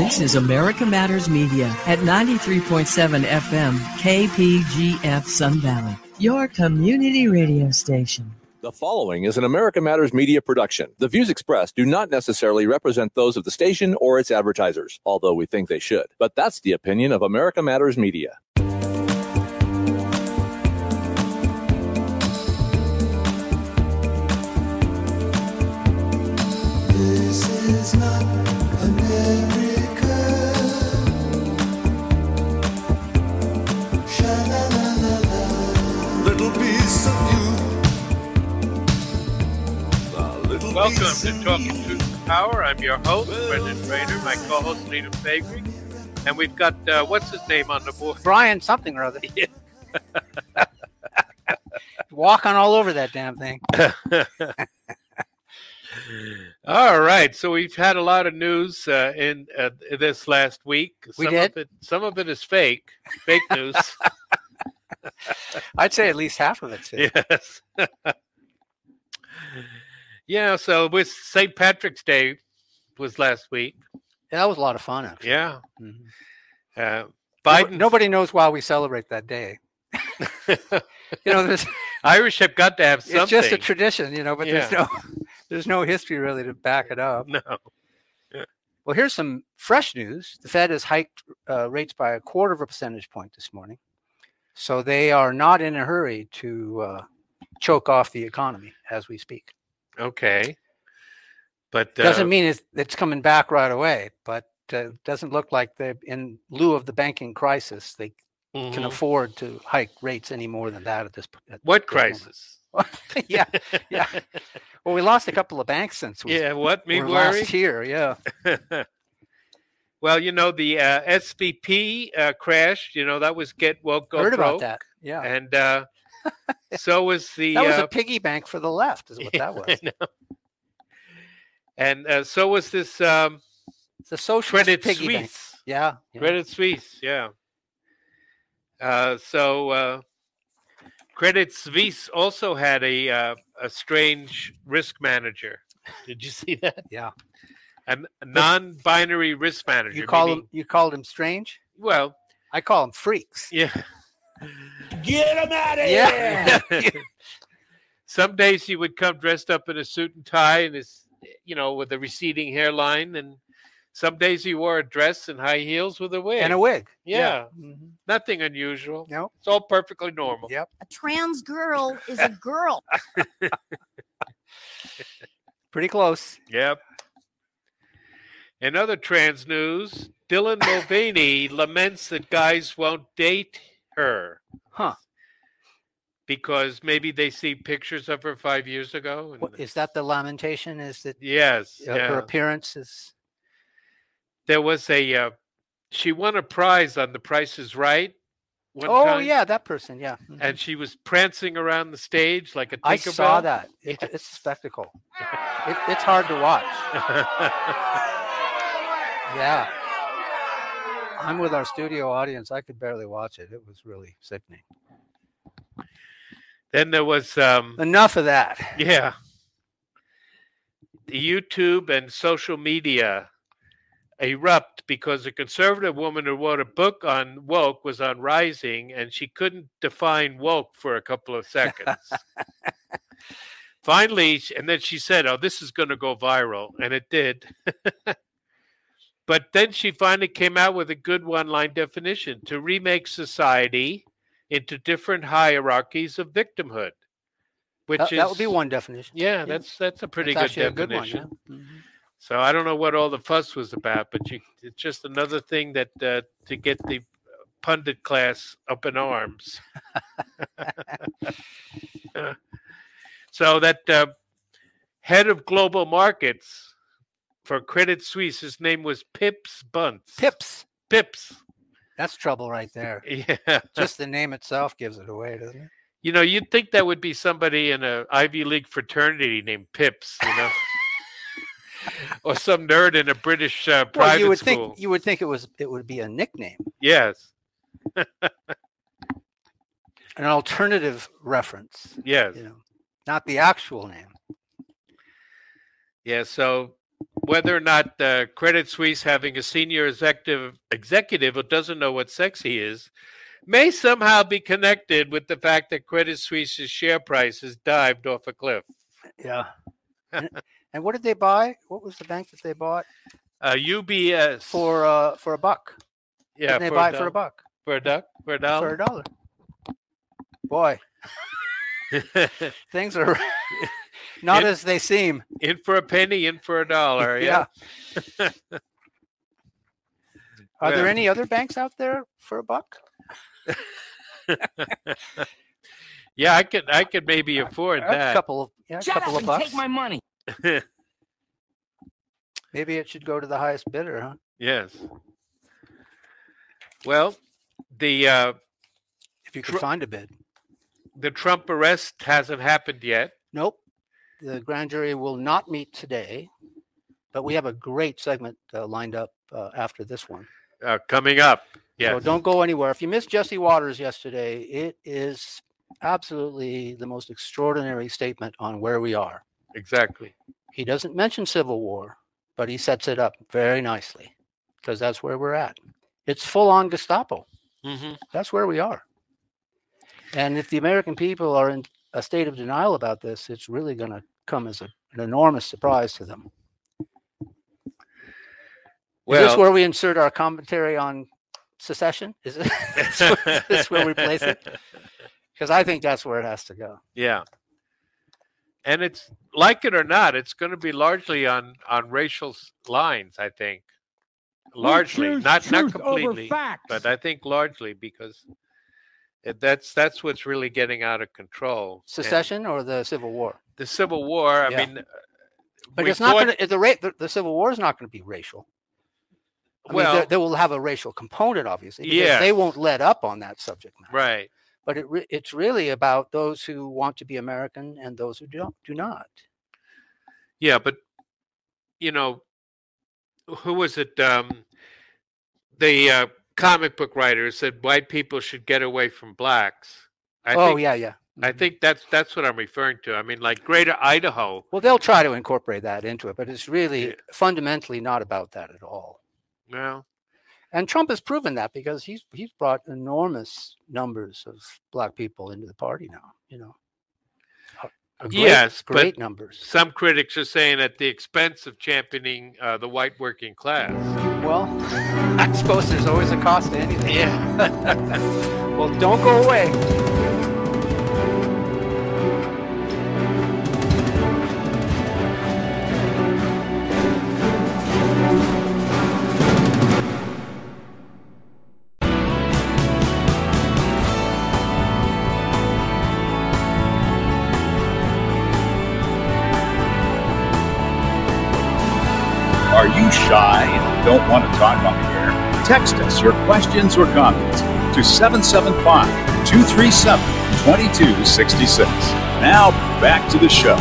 This is America Matters Media at 93.7 FM KPGF Sun Valley, your community radio station. The following is an America Matters media production. The views expressed do not necessarily represent those of the station or its advertisers, although we think they should. But that's the opinion of America Matters Media. This is not Welcome to Talking. Truth to Power. I'm your host, Brendan Trainor, my co-host, Lita Faegre. And we've got, uh, what's his name on the board? Brian something or other. Walking all over that damn thing. All right, so we've had a lot of news uh, in uh, this last week. We some did? Of it, some of it is fake, fake news. I'd say at least half of it's fake. yes. Yeah. So with St. Patrick's Day was last week. Yeah, that was a lot of fun. Actually. Yeah. Mhm. Uh, Nobody, Biden. nobody knows why we celebrate that day. You know, there's, Irish have got to have something. it's just a tradition. You know, but there's no there's no history really to back it up. no. Well, here's some fresh news. The Fed has hiked uh, rates by a quarter of a percentage point this morning, so they are not in a hurry to uh, choke off the economy as we speak. Okay. But uh, Doesn't mean it's, it's coming back right away, but uh, doesn't look like they, in lieu of the banking crisis, they can mhm. afford to hike rates any more than that at this. point. What this crisis? yeah, yeah. Well, we lost a couple of banks since we yeah. What me last year. Yeah, well, you know the uh, SVB uh, crashed. You know that was get woke go heard broke, about that. Yeah, and uh, so was the. that was uh, a piggy bank for the left, is what that was. And uh, so was this um, It's a socialist Credit piggy bank. Yeah, yeah. Credit Suisse, yeah. Uh, so uh, Credit Suisse also had a uh, a strange risk manager. Did you see that? Yeah. A, non-binary risk manager. You call meaning- them. You called him strange. Well, I call them freaks. yeah. Get him out of Yeah. Some days he would come dressed up in a suit and tie and his, you know, with a receding hairline, and some days he wore a dress and high heels with a wig. and a wig. Yeah. Mhm. Nothing unusual. No. It's all perfectly normal. Yep. a trans girl is a girl. Pretty close. Yep. In other trans news, Dylan Mulvaney laments that guys won't date her Huh. because maybe they see pictures of her five years ago. And, What, is that the lamentation? Is that yes. uh, yeah. her appearance is? There was a, uh, she won a prize on The Price is Right. One Oh time, yeah, that person. Yeah. Mhm. And she was prancing around the stage like a I Tinkerbell. saw that. It, it's a spectacle. It, it's hard to watch. Yeah. I'm with our studio audience. I could barely watch it. It was really sickening. then there was, um, Enough of that. Yeah. The YouTube and social media erupt because a conservative woman who wrote a book on woke was on Rising and she couldn't define woke for a couple of seconds. Finally, and then she said, Oh, this is going to go viral. And it did. but then she finally came out with a good one line definition to remake society into different hierarchies of victimhood. Which That, is that would be one definition. yeah, that's that's a pretty That's good definition. good one. yeah. Mhm. So I don't know what all the fuss was about, but you, it's just another thing that uh, to get the pundit class up in arms. so that uh, head of global markets for Credit Suisse, his name was Pips Bunce. Pips. Pips. That's trouble right there. Yeah. Just the name itself gives it away, doesn't it? You know, you'd think that would be somebody in a Ivy League fraternity named Pips, you know, or some nerd in a British uh, private Well, you would school. think you would think it was it would be a nickname, Yes, an alternative reference. yes, You know, not the actual name. yeah. So whether or not uh, Credit Suisse having a senior executive executive who doesn't know what sex he is may somehow be connected with the fact that Credit Suisse's share price has dived off a cliff. Yeah. and, and what did they buy? What was the bank that they bought Uh, UBS for uh, for a buck? yeah Didn't they buy it for a buck? for a duck for a dollar. For a dollar. Boy, things are not It- as they seem. in for a penny, in for a dollar. Yeah. Are there any other banks out there for a buck? Yeah, I could I could maybe afford A that. couple of yeah, a Shut couple up of and bucks. take my money. Maybe it should go to the highest bidder, huh? yes. Well, the uh, If you could Tru- find a bid. the Trump arrest hasn't happened yet. Nope. The grand jury will not meet today, but we have a great segment uh, lined up uh, after this one. Uh, coming up. Yes. So don't go anywhere. If you missed Jesse Watters yesterday, it is absolutely the most extraordinary statement on where we are. exactly. He doesn't mention Civil War, but he sets it up very nicely because that's where we're at. It's full on Gestapo. hmm That's where we are. And if the American people are in a state of denial about this, it's really going to come as a, an enormous surprise to them. Well, Is this where we insert our commentary on secession? Is it is this where we place it? Because I think that's where it has to go. yeah. And it's like it or not, it's going to be largely on on racial lines. I think largely, not not completely, but I think largely because it, that's that's what's really getting out of control. And Secession or the Civil War? the Civil War. I Yeah. mean, uh, But it's not going to. The, ra- the the Civil War is not going to be racial. I Well- they, they will have a racial component, obviously. because they won't let up on that subject matter. right. But it re- it's really about those who want to be American and those who don't do not. Yeah, but you know, who was it? Um, the uh, comic book writers said white people should get away from blacks. I oh think, yeah, yeah. I Mhm. think that's that's what I'm referring to. I mean, like Greater Idaho. Well, they'll try to incorporate that into it, but it's really Yeah. fundamentally not about that at all. Well, And Trump has proven that because he's he's brought enormous numbers of black people into the party now. You know. A- a great- Yes, but- great numbers. some critics are saying at the expense of championing uh, the white working class. Well, I suppose there's always a cost to anything. Yeah. well, don't go away. Shy and don't want to talk on the air? Text us your questions or comments to 775 237 2266. Now, back to the show.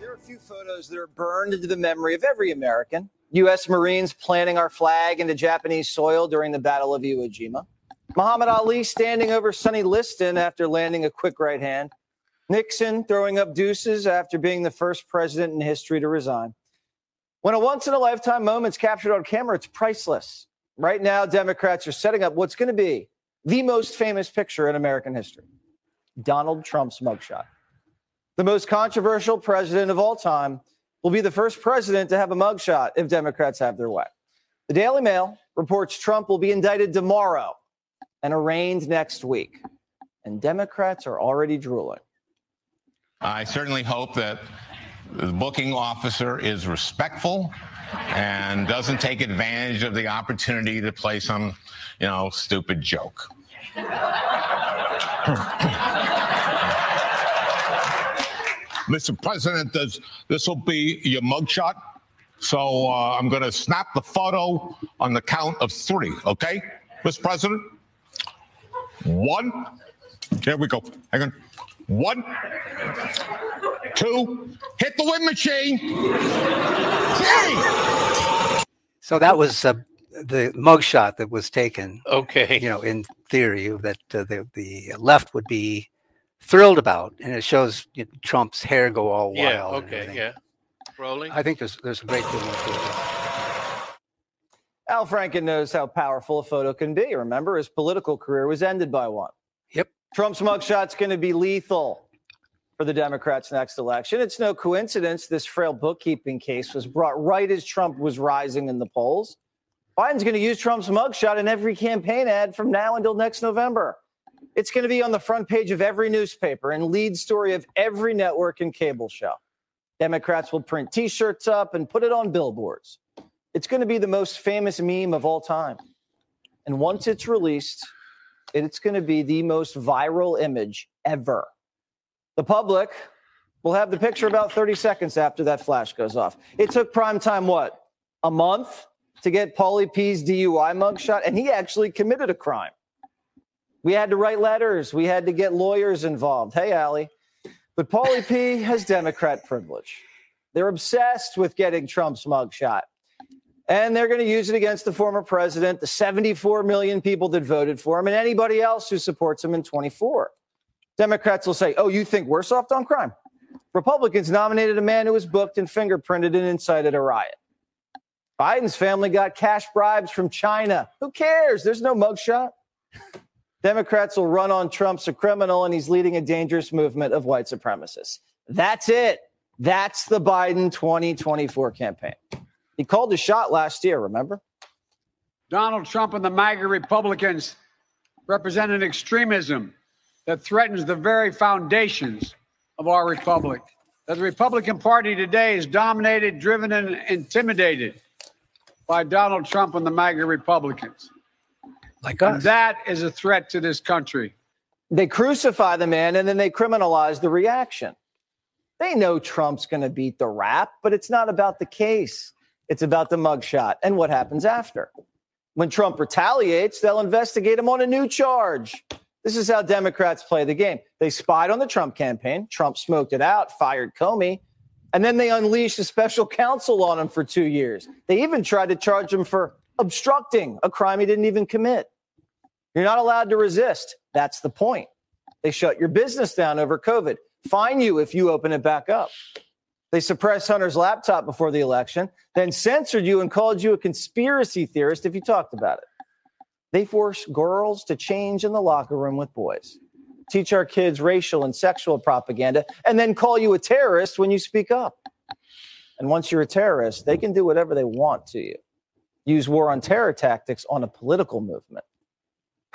There are a few photos that are burned into the memory of every American. U.S. Marines planting our flag into Japanese soil during the Battle of Iwo Jima. Muhammad Ali standing over Sonny Liston after landing a quick right hand. Nixon throwing up deuces after being the first president in history to resign. When a once in a lifetime moment's captured on camera, it's priceless. Right now, Democrats are setting up what's going to be the most famous picture in American history Donald Trump's mugshot. The most controversial president of all time will be the first president to have a mugshot if Democrats have their way. The Daily Mail reports Trump will be indicted tomorrow and arraigned next week. And Democrats are already drooling. I certainly hope that the booking officer is respectful and doesn't take advantage of the opportunity to play some, you know, stupid joke. Mr. President, this this will be your mugshot. So uh, I'm going to snap the photo on the count of three. Okay, Mr. President. One. Here we go. Hang on. One, two, hit the wind machine. Three. So that was uh, the mugshot that was taken, Okay. you know, in theory, that uh, the the left would be thrilled about, and it shows you know, Trump's hair go all wild. Yeah. Okay. everything. Yeah. Rolling. I think there's there's a great deal more. Al Franken knows how powerful a photo can be. Remember, his political career was ended by one. Yep. Trump's mugshot's going to be lethal for the Democrats' next election. It's no coincidence this frail bookkeeping case was brought right as Trump was rising in the polls. Biden's going to use Trump's mugshot in every campaign ad from now until next November. It's going to be on the front page of every newspaper and lead story of every network and cable show. Democrats will print t shirts up and put it on billboards. It's going to be the most famous meme of all time. And once it's released, it's going to be the most viral image ever. The public will have the picture about 30 seconds after that flash goes off. It took primetime what? A month to get Paulie P's DUI mugshot, and he actually committed a crime. We had to write letters. We had to get lawyers involved. Hey, Allie. But Paulie P has Democrat privilege. They're obsessed with getting Trump's mugshot. And they're going to use it against the former president, the 74 million people that voted for him, and anybody else who supports him in 24. Democrats will say, Oh, you think we're soft on crime? Republicans nominated a man who was booked and fingerprinted and incited a riot. Biden's family got cash bribes from China. Who cares? There's no mugshot. Democrats will run on Trump's a criminal and he's leading a dangerous movement of white supremacists. That's it. That's the Biden 2024 campaign. He called the shot last year, remember? Donald Trump and the MAGA Republicans represent an extremism that threatens the very foundations of our republic. That the Republican Party today is dominated, driven, and intimidated by Donald Trump and the MAGA Republicans. Like us. that is a threat to this country. They crucify the man and then they criminalize the reaction. They know Trump's going to beat the rap, but it's not about the case. It's about the mugshot and what happens after. When Trump retaliates, they'll investigate him on a new charge. This is how Democrats play the game. They spied on the Trump campaign. Trump smoked it out, fired Comey, and then they unleashed a special counsel on him for two years. They even tried to charge him for obstructing a crime he didn't even commit. You're not allowed to resist. That's the point. They shut your business down over COVID, fine you if you open it back up. They suppressed Hunter's laptop before the election, then censored you and called you a conspiracy theorist if you talked about it. They force girls to change in the locker room with boys, teach our kids racial and sexual propaganda, and then call you a terrorist when you speak up. And once you're a terrorist, they can do whatever they want to you. Use war on terror tactics on a political movement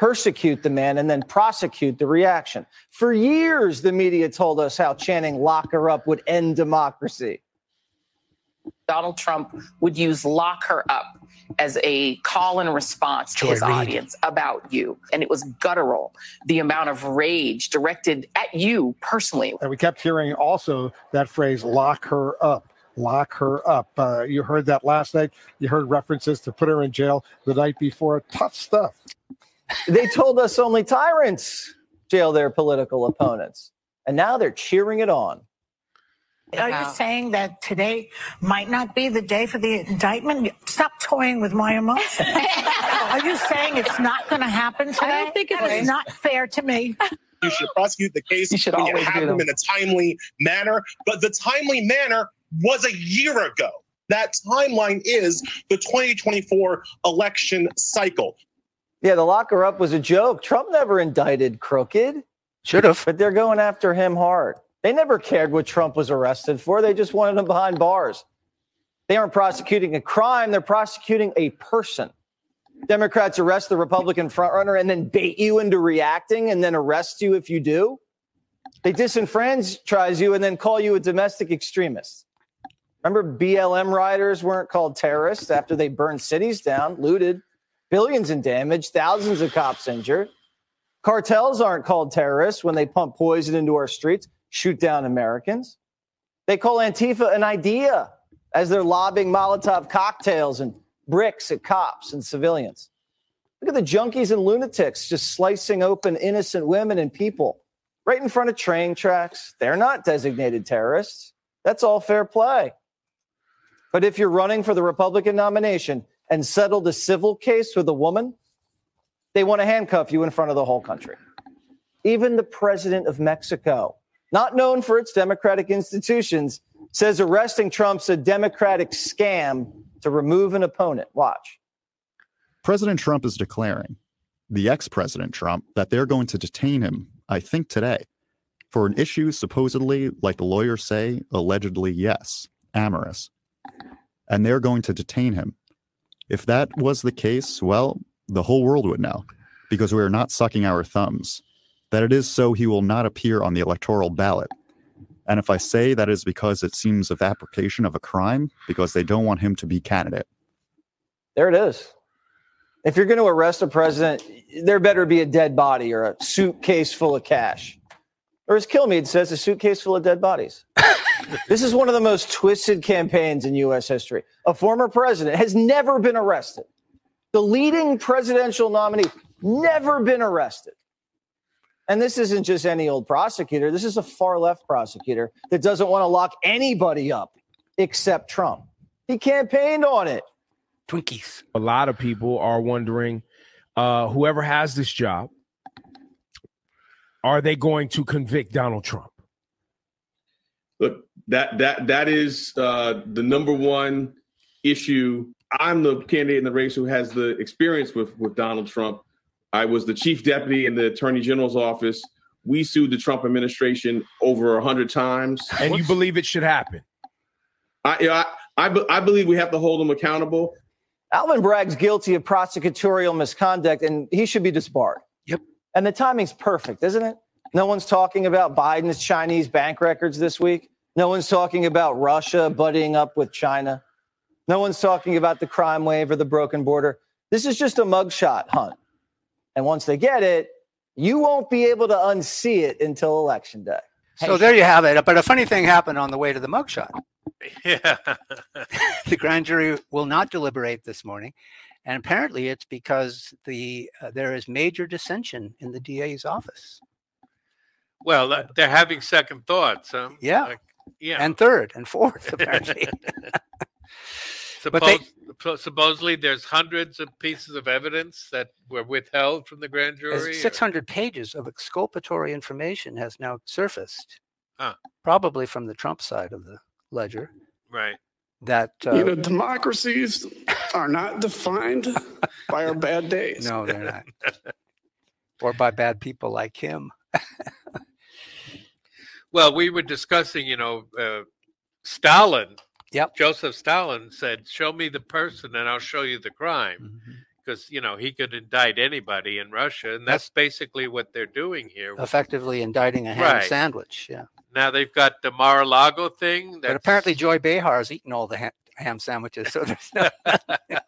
persecute the man and then prosecute the reaction. For years, the media told us how chanting lock her up would end democracy. Donald Trump would use lock her up as a call and response to Joy his Reid. audience about you. And it was guttural, the amount of rage directed at you personally. And we kept hearing also that phrase, lock her up. Lock her up. Uh, you heard that last night. You heard references to put her in jail the night before. Tough stuff. They told us only tyrants jail their political opponents. And now they're cheering it on. Are you saying that today might not be the day for the indictment? Stop toying with my emotions. Are you saying it's not going to happen today? I don't think it's- not fair to me. You should prosecute the case You should when you always have do them them. in a timely manner. But the timely manner was a year ago. That timeline is the 2024 election cycle. Yeah, the lock her up was a joke. Trump never indicted Crooked, Should have. but they're going after him hard. They never cared what Trump was arrested for. They just wanted him behind bars. They aren't prosecuting a crime, they're prosecuting a person. Democrats arrest the Republican frontrunner and then bait you into reacting and then arrest you if you do. They disenfranchise you and then call you a domestic extremist. Remember, BLM riders weren't called terrorists after they burned cities down, looted, billions in damage, thousands of cops injured. Cartels aren't called terrorists when they pump poison into our streets, shoot down Americans. They call Antifa an idea as they're lobbing Molotov cocktails and bricks at cops and civilians. Look at the junkies and lunatics just slicing open innocent women and people right in front of train tracks. They're not designated terrorists. That's all fair play. But if you're running for the Republican nomination and settled a civil case with a woman, they want to handcuff you in front of the whole country. Even the president of Mexico, not known for its democratic institutions, says arresting Trump's a democratic scam to remove an opponent. Watch. President Trump is declaring, the ex President Trump, that they're going to detain him, I think today, for an issue supposedly, like the lawyers say, allegedly, yes, amorous. And they're going to detain him. If that was the case, well, the whole world would know, because we are not sucking our thumbs. That it is so, he will not appear on the electoral ballot. And if I say that is because it seems of application of a crime, because they don't want him to be candidate. There it is. If you're going to arrest a president, there better be a dead body or a suitcase full of cash. Or as Kilmeade says, a suitcase full of dead bodies. This is one of the most twisted campaigns in U.S. history. A former president has never been arrested. The leading presidential nominee never been arrested. And this isn't just any old prosecutor. This is a far left prosecutor that doesn't want to lock anybody up except Trump. He campaigned on it. Twinkies. A lot of people are wondering uh, whoever has this job, are they going to convict Donald Trump? Look, that that that is uh, the number one issue. I'm the candidate in the race who has the experience with with Donald Trump. I was the chief deputy in the attorney general's office. We sued the Trump administration over a hundred times. And you believe it should happen? I, yeah, I, I, I believe we have to hold them accountable. Alvin Bragg's guilty of prosecutorial misconduct and he should be disbarred. Yep. And the timing's perfect, isn't it? No one's talking about Biden's Chinese bank records this week. No one's talking about Russia buddying up with China. No one's talking about the crime wave or the broken border. This is just a mugshot hunt. And once they get it, you won't be able to unsee it until election day. So there you have it. But a funny thing happened on the way to the mugshot. Yeah. the grand jury will not deliberate this morning, and apparently it's because the uh, there is major dissension in the DA's office. Well, uh, they're having second thoughts. Huh? Yeah. Like, yeah. and third and fourth apparently. But they- supposedly, there's hundreds of pieces of evidence that were withheld from the grand jury. Six hundred pages of exculpatory information has now surfaced, Huh. probably from the Trump side of the ledger. Right. That uh, you know, democracies are not defined by our bad days. no, they're not, or by bad people like him. Well, we were discussing, you know, uh, Stalin. Yep. Joseph Stalin said, "Show me the person, and I'll show you the crime," Mm-hmm. because you know he could indict anybody in Russia, and that's basically what they're doing here. Effectively indicting a ham Right. sandwich. Yeah. Now they've got the Mar-a-Lago thing. But apparently Joy Behar has eaten all the ham, ham sandwiches, so there's no.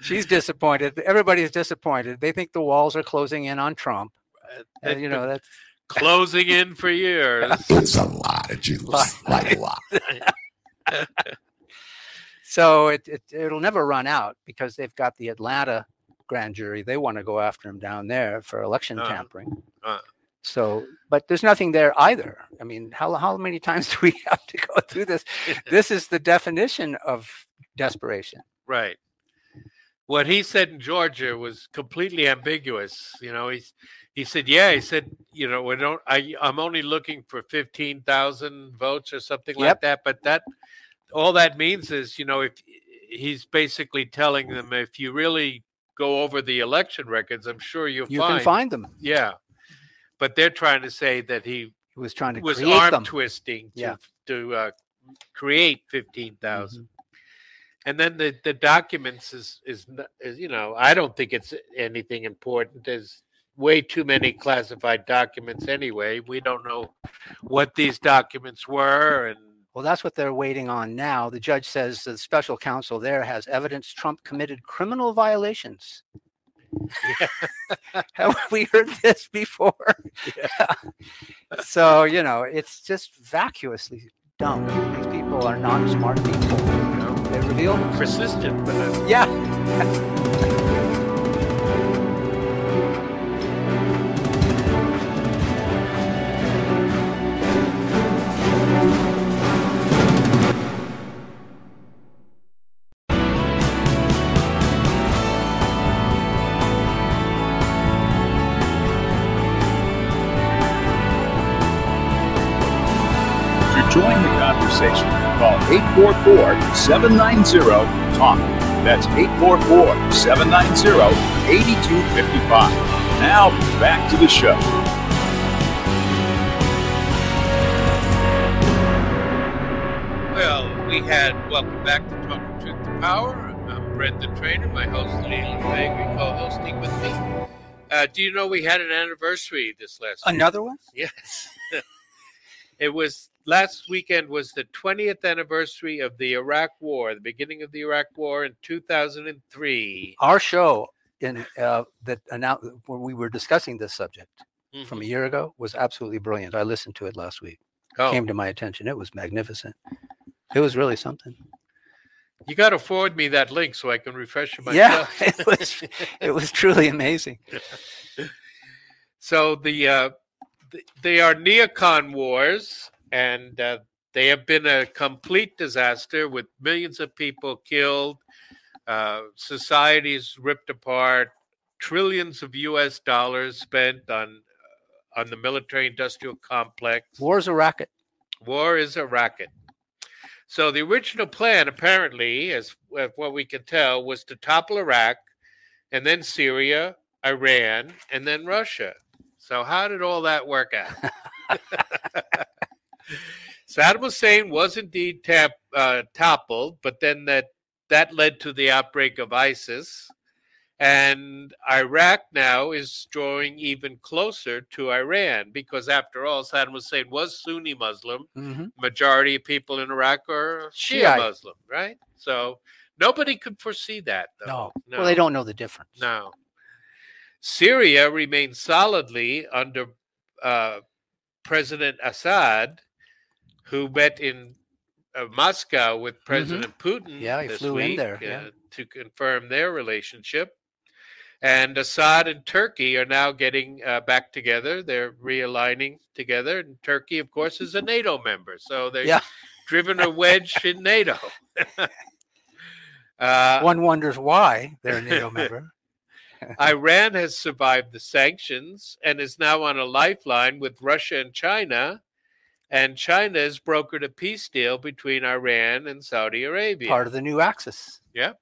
She's disappointed. Everybody's disappointed. They think the walls are closing in on Trump. And, you know that's closing in for years. It's a lot of Jews, like a lot. so it, it it'll never run out because they've got the Atlanta grand jury. They want to go after him down there for election Uh, tampering. uh. So, but there's nothing there either. I mean, how how many times do we have to go through this? this is the definition of desperation. Right. What he said in Georgia was completely ambiguous. You know, he's he said, "Yeah," he said, "You know, we don't. I I'm only looking for fifteen thousand votes or something like that." But that all that means is, you know, if he's basically telling them if you really go over the election records, I'm sure you'll You find can find them. Yeah, but they're trying to say that he He was trying to was arm them. twisting to Yeah. to uh, create fifteen thousand. Mm-hmm. And then the, the documents is, is is you know I don't think it's anything important. There's way too many classified documents anyway. We don't know what these documents were, and Well, that's what they're waiting on now. The judge says the special counsel there has evidence Trump committed criminal violations. Have we heard this before? so, you know, it's just vacuously dumb. These people are not smart people. You know, they reveal persistent, but yeah. Conversation. Call 844 790 TALK. That's 844 790 8255. Now, back to the show. Well, we had welcome back to Talking Truth to Power. I'm Brendan Trainor, my host Leland Faegre, co-hosting with me. Uh, do you know we had an anniversary this last week? Another one? Yes. it was last weekend was the 20th anniversary of the Iraq War, the beginning of the Iraq War in 2003. Our show in uh, that announced when we were discussing this subject from a year ago was absolutely brilliant. I listened to it last week. Oh. Came to my attention. It was magnificent. It was really something. You got to forward me that link so I can refresh it Yeah, it was it was truly amazing. So the uh, th- they are neocon wars, and uh, they have been a complete disaster with millions of people killed, uh, societies ripped apart, trillions of U.S. dollars spent on uh, on the military-industrial complex. War is a racket. War is a racket. So the original plan, apparently, as, as what we can tell, was to topple Iraq, and then Syria, Iran, and then Russia. So how did all that work out? Saddam Hussein was indeed tap, uh, toppled, but then that that led to the outbreak of ISIS, and Iraq now is drawing even closer to Iran because, after all, Saddam Hussein was Sunni Muslim. Mhm. Majority of people in Iraq are Shia Shiite. Muslim, right? So nobody could foresee that, though. No. Well, they don't know the difference. No. Syria remains solidly under uh, President Assad, who met in uh, Moscow with President Putin. Mm-hmm. Yeah, he flew in week, there, uh, to confirm their relationship. And Assad and Turkey are now getting uh, back together. They're realigning together. And Turkey, of course, is a NATO member. So they've Yeah. driven a wedge in NATO. uh, One wonders why they're a NATO member. Iran has survived the sanctions and is now on a lifeline with Russia and China. And China has brokered a peace deal between Iran and Saudi Arabia. Part of the new axis. Yeah.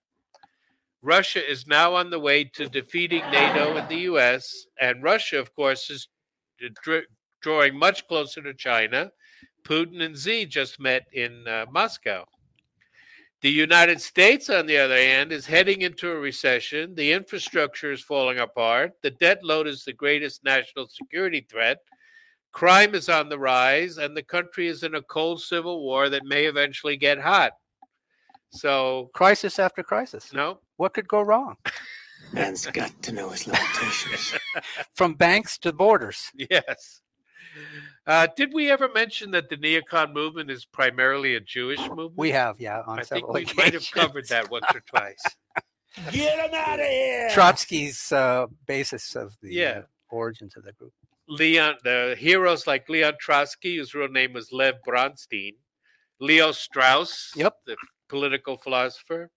Russia is now on the way to defeating NATO and the US. And Russia, of course, is dr- drawing much closer to China. Putin and Xi just met in uh, Moscow. The United States, on the other hand, is heading into a recession. The infrastructure is falling apart. The debt load is the greatest national security threat. Crime is on the rise, and the country is in a cold civil war that may eventually get hot. So, crisis after crisis. No. What could go wrong? Man's got to know his limitations. From banks to borders. Yes. Uh, did we ever mention that the neocon movement is primarily a Jewish movement? We have, yeah, on I think several we might have covered that once or twice. Get him out of here! Trotsky's uh, basis of the Yeah. uh, origins of the group. Leon, the heroes like Leon Trotsky, whose real name was Lev Bronstein, Leo Strauss, Yep. the political philosopher,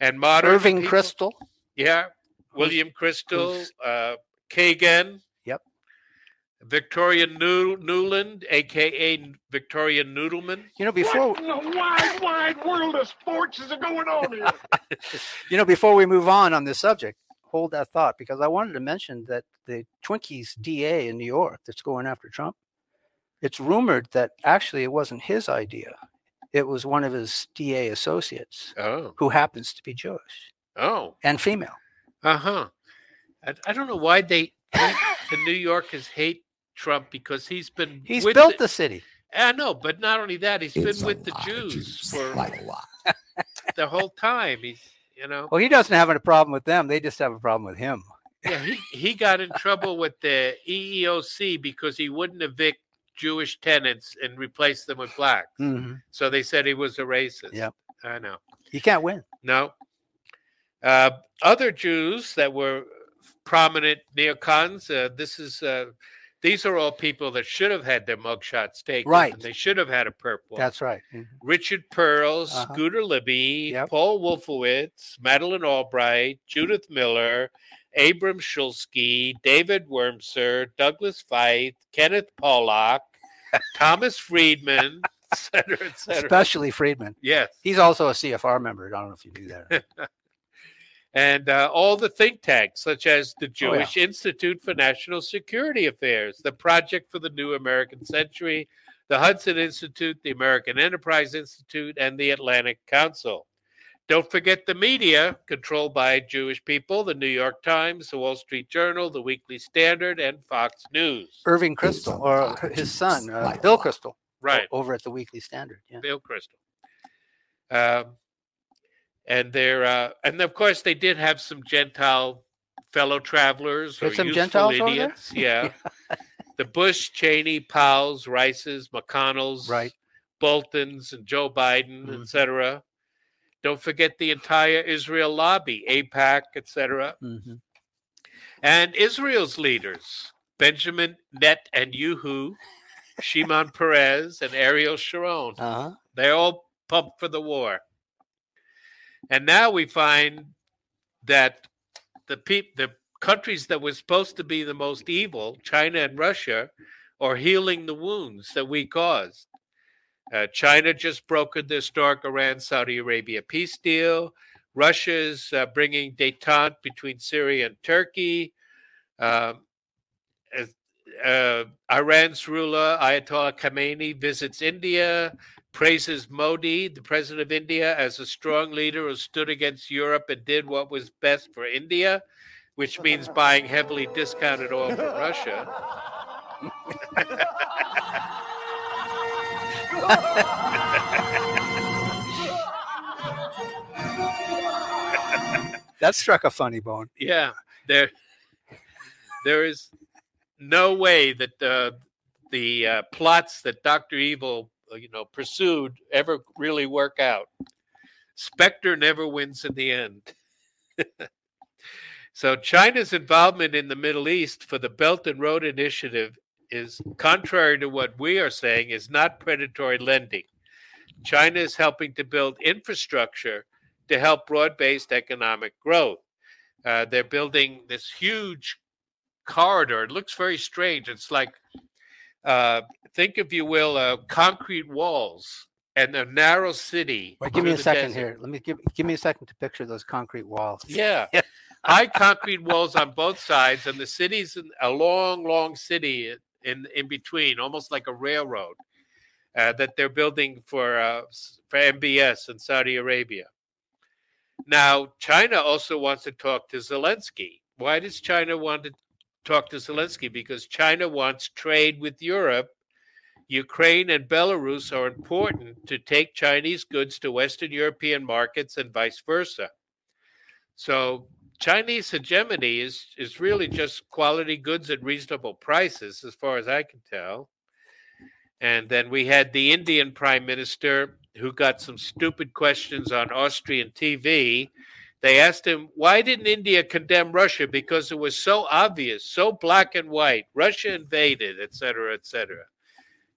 and modern Irving people- Kristol. yeah, William Kristol, uh, Kagan, Yep. Victoria New- Nuland, aka Victoria Noodleman. You know, before What in the wide, wide world of sports is going on here? you know, before we move on on this subject, hold that thought because I wanted to mention that the Twinkies DA in New York that's going after Trump, it's rumored that actually it wasn't his idea. It was one of his DA associates Oh, who happens to be Jewish oh, and female. uh huh. I, I don't know why they hate, the New Yorkers hate Trump because he's been He's with built the city. I know, but not only that, he's been with the Jews for like a lot the whole time. He's, you know, Well, he doesn't have a problem with them. They just have a problem with him. yeah, he, he got in trouble with the EEOC because he wouldn't evict Jewish tenants and replace them with blacks. Mhm. So they said he was a racist. Yep. I know. You can't win. No. Uh, other Jews that were prominent neocons. Uh, this is uh, these are all people that should have had their mugshots taken. Right. And they should have had a purple. That's right. Mhm. Richard Perle, Uh-huh. Scooter Libby, Paul Wolfowitz, Madeleine Albright, Judith Miller, Abram Shulsky, David Wormser, Douglas Feith, Kenneth Pollack, Thomas Friedman, et cetera, et cetera. Especially Friedman. Yes. He's also a CFR member. I don't know if you knew that. and uh, all the think tanks, such as the Oh, yeah. Jewish Institute for National Security Affairs, the Project for the New American Century, the Hudson Institute, the American Enterprise Institute, and the Atlantic Council. Don't forget the media, controlled by Jewish people the New York Times, the Wall Street Journal, the Weekly Standard, and Fox News. Irving Kristol, or his son, uh, Bill Kristol, Right. over at the Weekly Standard. Yeah. Bill Kristol. Um, and they're uh, and of course they did have some Gentile fellow travelers or some Gentiles over idiots. Yeah. the Bush, Cheney, Powells, Rices, McConnells, right. Boltons, and Joe Biden, Mhm. etc. Don't forget the entire Israel lobby, AIPAC, etc. Mm-hmm. And Israel's leaders, Benjamin Netanyahu, Shimon Peres, and Ariel Sharon. Uh-huh. They're all pumped for the war. And now we find that the the countries that were supposed to be the most evil, China and Russia, are healing the wounds that we caused. Uh, China just brokered the historic Iran Saudi Arabia peace deal. Russia is uh, bringing detente between Syria and Turkey. Um, uh, Iran's ruler Ayatollah Khamenei visits India, praises Modi, the president of India, as a strong leader who stood against Europe and did what was best for India, which means buying heavily discounted oil from Russia. That struck a funny bone. Yeah, there, there is no way that the the uh, plots that Doctor Evil, you know, pursued ever really work out. Spectre never wins in the end. so China's involvement in the Middle East for the Belt and Road Initiative is contrary to what we are saying is not predatory lending. China is helping to build infrastructure to help broad-based economic growth. Uh, they're building this huge corridor. It looks very strange. It's like, uh, think, if you will, uh, concrete walls and a narrow city. Wait, give me a second desert. here. Let me give give me a second to picture those concrete walls. Yeah. High concrete walls on both sides, and the city's in a long, long city in in between, almost like a railroad uh, that they're building for uh, for MBS in Saudi Arabia. Now, China also wants to talk to Zelensky. Why does China want to talk to Zelensky? Because China wants trade with Europe. Ukraine and Belarus are important to take Chinese goods to Western European markets and vice versa. So Chinese hegemony is is really just quality goods at reasonable prices, as far as I can tell. And then we had the Indian prime minister who got some stupid questions on Austrian TV. They asked him, why didn't India condemn Russia? Because it was so obvious, so black and white. Russia invaded, et cetera, et cetera.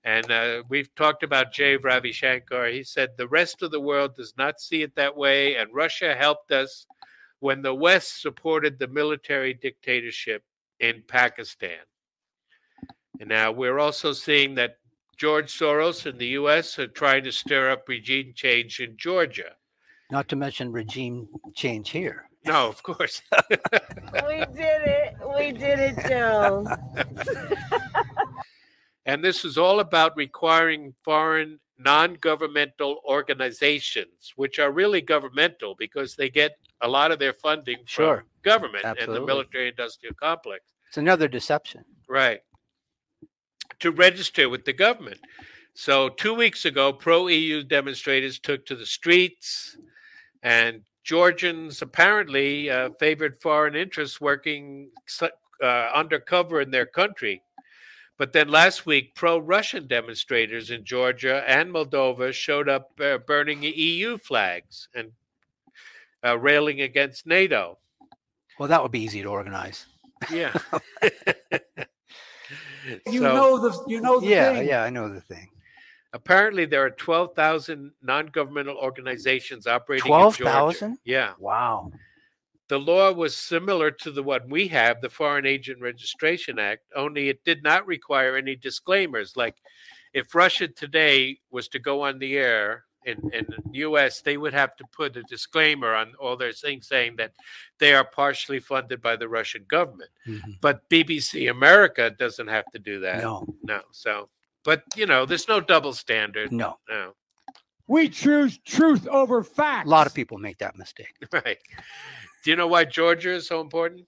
And uh, we've talked about Jay Ravi Shankar. He said the rest of the world does not see it that way, and Russia helped us when the West supported the military dictatorship in Pakistan. And now we're also seeing that George Soros and the U.S. are trying to stir up regime change in Georgia. Not to mention regime change here. No, of course. We did it. We did it, Joe. And this is all about requiring foreign non governmental organizations, which are really governmental because they get a lot of their funding from Sure. government and the military industrial complex. It's another deception. Right. To register with the government. So, two weeks ago, pro EU demonstrators took to the streets, and Georgians apparently uh, favored foreign interests working uh, undercover in their country. But then last week, pro Russian demonstrators in Georgia and Moldova showed up uh, burning EU flags and uh, railing against NATO. Well, that would be easy to organize. Yeah. You So- know the you know the yeah, thing. Yeah, I know the thing. Apparently, there are 12,000 non governmental organizations operating in Georgia. 12,000? Georgia. Yeah. Wow. The law was similar to the one we have, the Foreign Agent Registration Act, only it did not require any disclaimers like if Russia today was to go on the air in, in the US, they would have to put a disclaimer on all their things saying that they are partially funded by the Russian government. Mm-hmm. But BBC America doesn't have to do that. No. No. So, but you know, there's no double standard. No. No. We choose truth over facts. A lot of people make that mistake, Right. Do you know why Georgia is so important?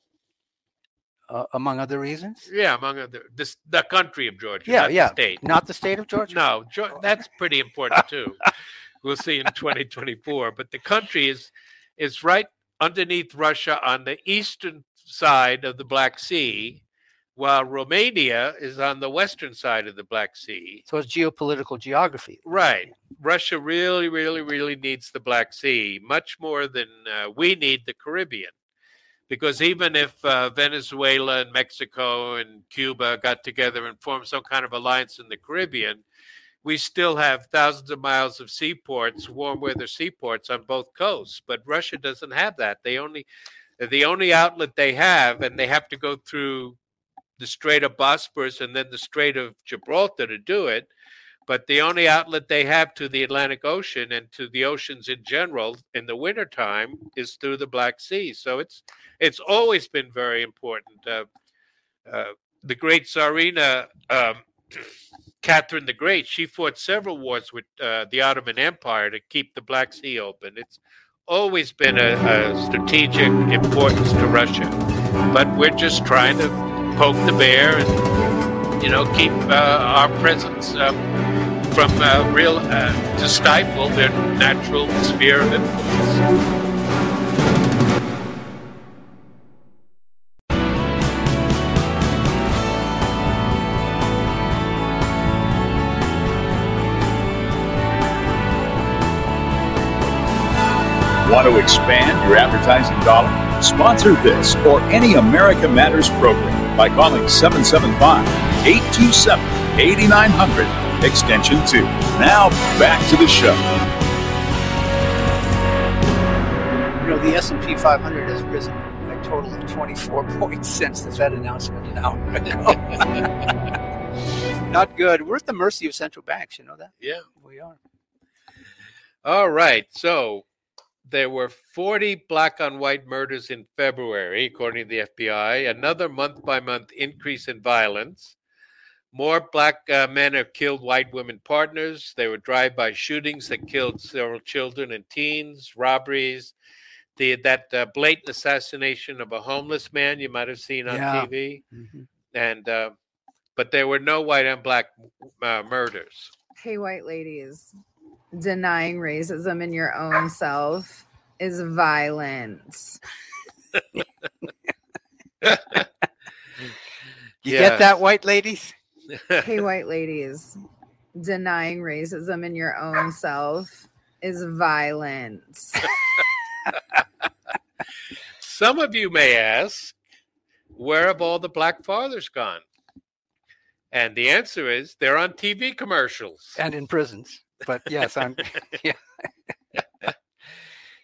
uh, among other reasons. Yeah, among other this the country of Georgia. Yeah, not yeah. The state. Not the state of Georgia. No, Geo- that's pretty important too. we'll see in 2024. But the country is is right underneath Russia on the eastern side of the Black Sea, while Romania is on the western side of the Black Sea. So it's geopolitical geography. Right. Russia really, really, really needs the Black Sea much more than uh, we need the Caribbean. Because even if uh, Venezuela and Mexico and Cuba got together and formed some kind of alliance in the Caribbean, we still have thousands of miles of seaports, warm weather seaports on both coasts. But Russia doesn't have that. They only, the only outlet they have, and they have to go through the Strait of Bosporus and then the Strait of Gibraltar to do it. But the only outlet they have to the Atlantic Ocean and to the oceans in general in the wintertime is through the Black Sea. So it's it's always been very important. Uh, uh, the great Tsarina um, Catherine the Great, she fought several wars with uh, the Ottoman Empire to keep the Black Sea open. It's always been a, a strategic importance to Russia, but we're just trying to poke the bear and you know keep uh, our presence um, from uh, real uh, to stifle their natural sphere of influence. Want to expand your advertising dollar? Sponsor this or any America Matters program by calling 775 827 8900 extension 2. Now back to the show. You know, the S&P 500 has risen by a total of 24 points since the Fed announcement an hour ago. Not good. We're at the mercy of central banks. You know that? Yeah. We are. All right. So there were 40 black on white murders in February, according to the FBI, another month by month increase in violence. More black uh, men have killed white women partners. There were drive by shootings that killed several children and teens, robberies. The, that uh, blatant assassination of a homeless man you might have seen on Yeah. TV. And, uh, but there were no white on black uh, murders. Hey, white ladies, denying racism in your own self is violence. You get that, white ladies? hey, white ladies, denying racism in your own self is violence. Some of you may ask, where have all the black fathers gone? And the answer is they're on TV commercials. And in prisons. But yes, I'm. yeah.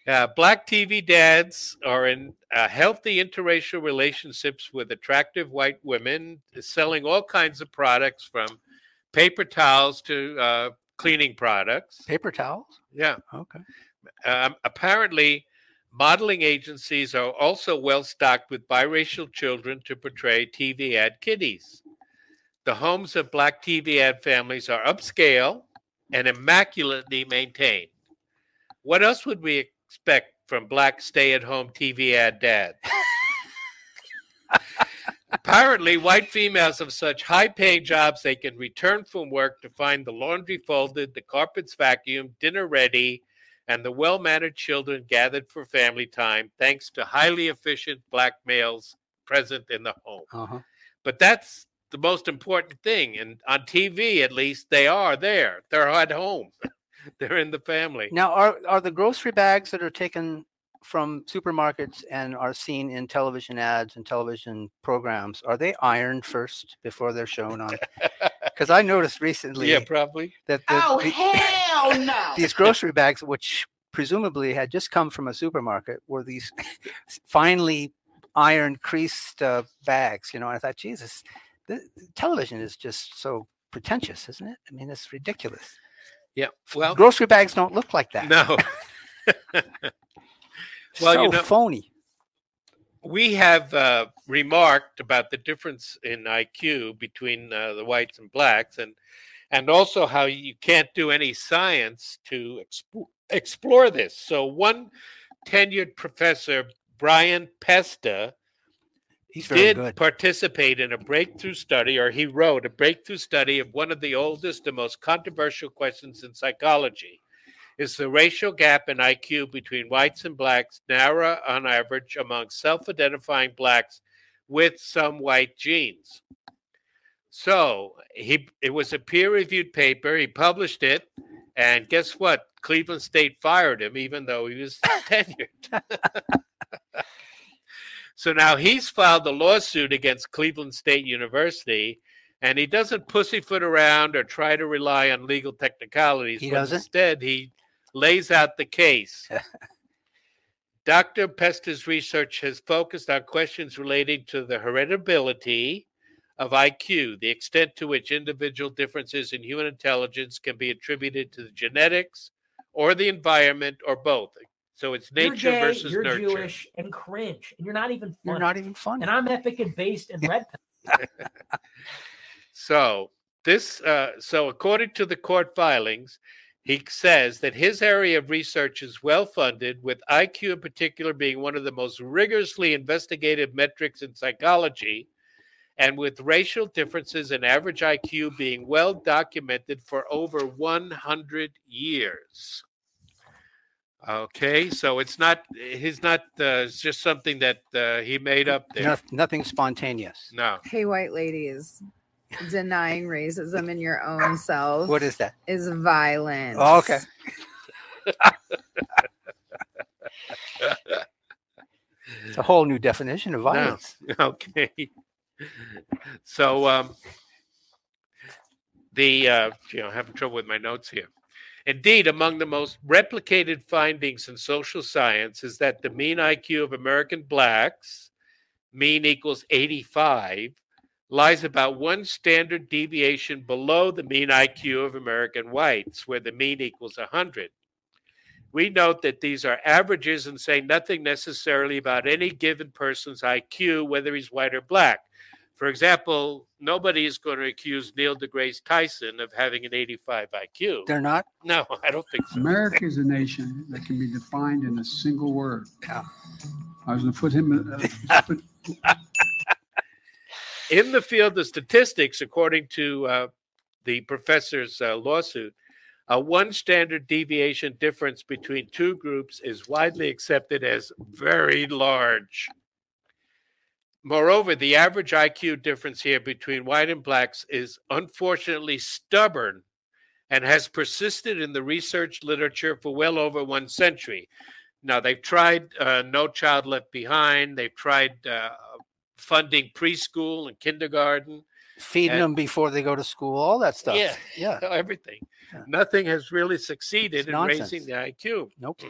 Uh, black TV dads are in uh, healthy interracial relationships with attractive white women, selling all kinds of products from paper towels to uh, cleaning products. Paper towels? Yeah. Okay. Um, apparently, modeling agencies are also well stocked with biracial children to portray TV ad kiddies. The homes of black TV ad families are upscale and immaculately maintained. What else would we expect from black stay at home TV ad dads? Apparently, white females have such high paying jobs they can return from work to find the laundry folded, the carpets vacuumed, dinner ready, and the well mannered children gathered for family time thanks to highly efficient black males present in the home. Uh-huh. But that's the most important thing. And on TV, at least, they are there. They're at home. They're in the family. Now, are are the grocery bags that are taken from supermarkets and are seen in television ads and television programs are they ironed first before they're shown on? Because I noticed recently, Yeah, probably. that the, Oh, the- hell no. these grocery bags, which presumably had just come from a supermarket, were these finely ironed, creased uh, bags. You know, I thought, Jesus, the, television is just so pretentious, isn't it? I mean, it's ridiculous. Yeah. Well, Grocery bags don't look like that. no. well, so you know, phony. we have uh, remarked about the difference in IQ between uh, the whites and blacks, and and also how you can't do any science to expo- explore this. So one tenured professor, Brian Pesta, Very did good. participate in a breakthrough study, or he wrote a breakthrough study of one of the oldest and most controversial questions in psychology. Is the racial gap in IQ between whites and blacks narrow on average among self identifying blacks with some white genes? So he it was a peer reviewed paper. He published it, and guess what? Cleveland State fired him, even though he was tenured. so now he's filed a lawsuit against Cleveland State University, and he doesn't pussyfoot around or try to rely on legal technicalities. He doesn't? Instead, he lays out the case. Dr. Pesta's research has focused on questions relating to the heritability of IQ, the extent to which individual differences in human intelligence can be attributed to the genetics or the environment or both. So it's You're nature gay, versus you're nurture. Jewish and cringe, and you're not even. Funny. You're not even funny. And I'm epic and based and red. So this, uh, so according to the court filings, he says that his area of research is well funded, with IQ in particular being one of the most rigorously investigated metrics in psychology, and with racial differences in average IQ being well documented for over 100 years. Okay, so it's not he's not uh, it's just something that uh, he made up there. No- nothing spontaneous. No. Hey, white ladies, denying racism in your own self. What is that? Is violence. Oh, okay. It's a whole new definition of No. violence. Okay. So um, the uh, you know having trouble with my notes here. Indeed, among the most replicated findings in social science is that the mean IQ of American blacks, mean equals 85, lies about one standard deviation below the mean IQ of American whites, where the mean equals 100. We note that these are averages and say nothing necessarily about any given person's IQ, whether he's white or black. For example, nobody is going to accuse Neil deGrasse Tyson of having an 85 IQ. They're not? No, I don't think so. America is a nation that can be defined in a single word. Yeah. I was going to put him. Uh, put, In the field of statistics, according to uh, the professor's uh, lawsuit, a one standard deviation difference between two groups is widely accepted as very large. Moreover, the average IQ difference here between white and blacks is unfortunately stubborn and has persisted in the research literature for well over one century. Now, they've tried uh, No Child Left Behind, they've tried uh, funding preschool and kindergarten. Feeding And- them before they go to school, all that stuff. Yeah, Yeah. everything. Nothing has really succeeded It's in nonsense. raising the IQ. Nope.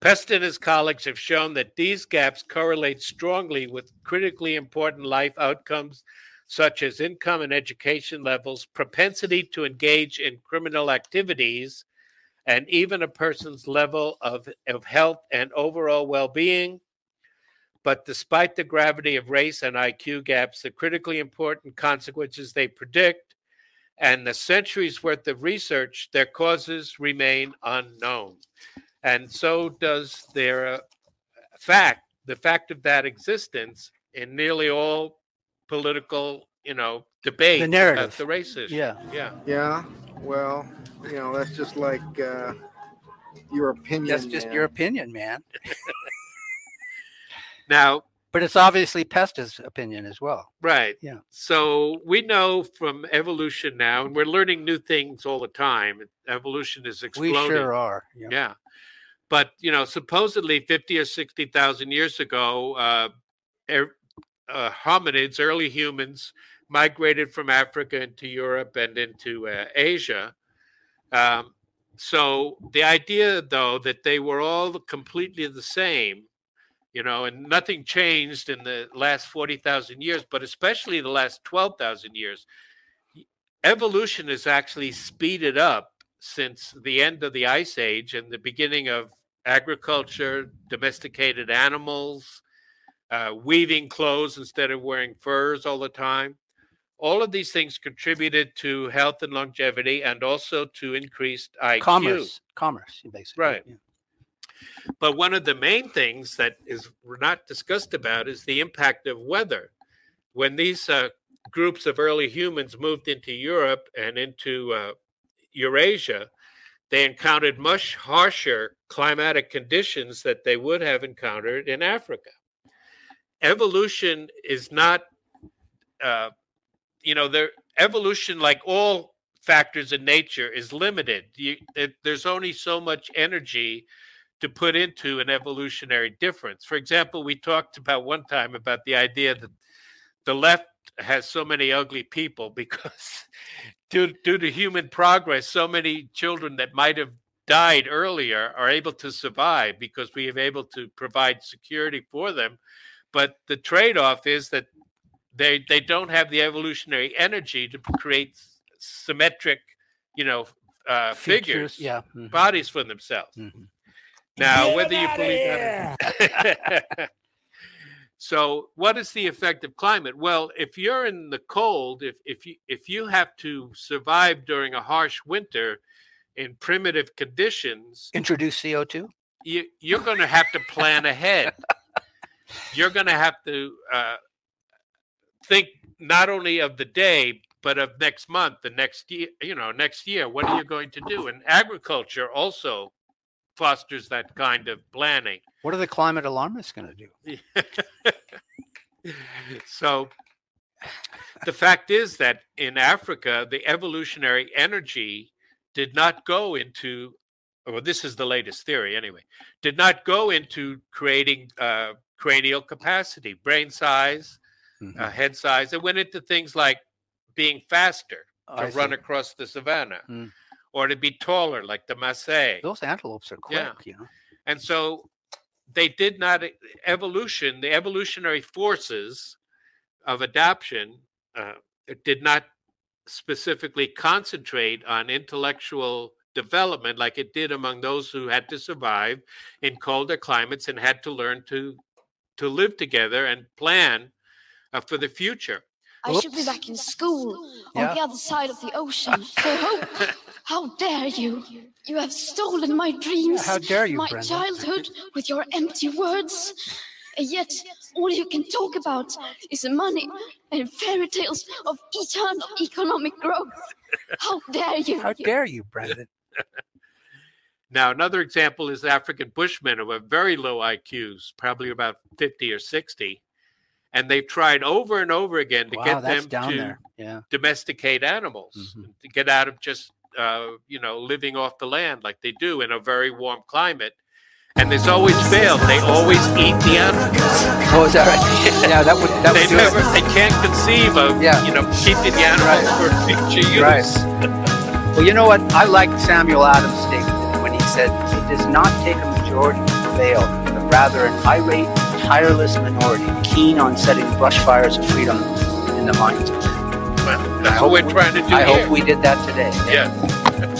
Pesta and his colleagues have shown that these gaps correlate strongly with critically important life outcomes such as income and education levels, propensity to engage in criminal activities, and even a person's level of, of health and overall well being. But despite the gravity of race and IQ gaps, the critically important consequences they predict, and the centuries worth of research, their causes remain unknown. And so does their uh, fact, the fact of that existence in nearly all political, you know, debate about narrative. the race issue. Yeah. Yeah. Yeah, well, you know, that's just like uh, your opinion. That's just man. your opinion, man. Now, But it's obviously Pesta's opinion as well. Right. Yeah. So we know from evolution now, and we're learning new things all the time. Evolution is exploding. We exploding. sure are. Yeah. Yeah. But you know, supposedly fifty or sixty thousand years ago, uh, er, uh, hominids, early humans, migrated from Africa into Europe and into uh, Asia. Um, so the idea, though, that they were all completely the same, you know, and nothing changed in the last forty thousand years, but especially the last twelve thousand years. evolution is actually speeded up since the end of the ice age and the beginning of agriculture, domesticated animals, uh, weaving clothes instead of wearing furs all the time. All of these things contributed to health and longevity and also to increased IQ. Commerce, commerce, basically. Right. But one of the main things that is not discussed about is the impact of weather. When these uh, groups of early humans moved into Europe and into uh, Eurasia, they encountered much harsher climatic conditions that they would have encountered in Africa. Evolution is not, uh, you know, there evolution, like all factors in nature, is limited. You, it, there's only so much energy to put into an evolutionary difference. For example, we talked about one time about the idea that the left has so many ugly people because due, due to human progress, so many children that might have died earlier are able to survive because we have able to provide security for them. But the trade-off is that they they don't have the evolutionary energy to create symmetric, you know, uh, Features, figures, yeah, mhm. bodies for themselves. Now, Get whether you believe that. so, what is the effect of climate? Well, if you're in the cold, if if you if you have to survive during a harsh winter in primitive conditions, Introduce CO2. you, you're going to have to plan ahead. you're going to have to uh, think not only of the day but of next month, the next year. You know, next year. What are you going to do? And agriculture also fosters that kind of planning. What are the climate alarmists going to do? so the fact is that in Africa, the evolutionary energy did not go into, well, this is the latest theory anyway, did not go into creating uh, cranial capacity, brain size, Mm-hmm. uh, head size. It went into things like being faster to I run see. across the savannah Mm. Or to be taller like the Maasai. Those antelopes are quick, Yeah. you know. And so they did not evolution, the evolutionary forces of adaptation uh, did not specifically concentrate on intellectual development like it did among those who had to survive in colder climates and had to learn to to live together and plan uh, for the future. I should be back in school on Yeah. the other side of the ocean. For hope. How dare you? You have stolen my dreams. How dare you, My Brenda. childhood with your empty words. And yet, all you can talk about is money and fairy tales of eternal economic growth. How dare you? How dare you, Brendan? Now, another example is African Bushmen who have very low IQs, probably about 50 or 60. And they've tried over and over again to Wow, get them to. Yeah. Mm-hmm. domesticate animals, to get out of just, uh, you know, living off the land like they do in a very warm climate. And there's always failed. They always eat the animals. Oh, is that right? yeah, that would that they would never, it. they can't conceive of, you know, keeping the animals for future use. Right. Well, you know what? I like Samuel Adams' statement when he said, "It does not take a majority to prevail, but rather an irate, tireless minority keen on setting brush fires of freedom in the minds of men." Well, that's what we're trying to do I here. hope we did that today. Yeah.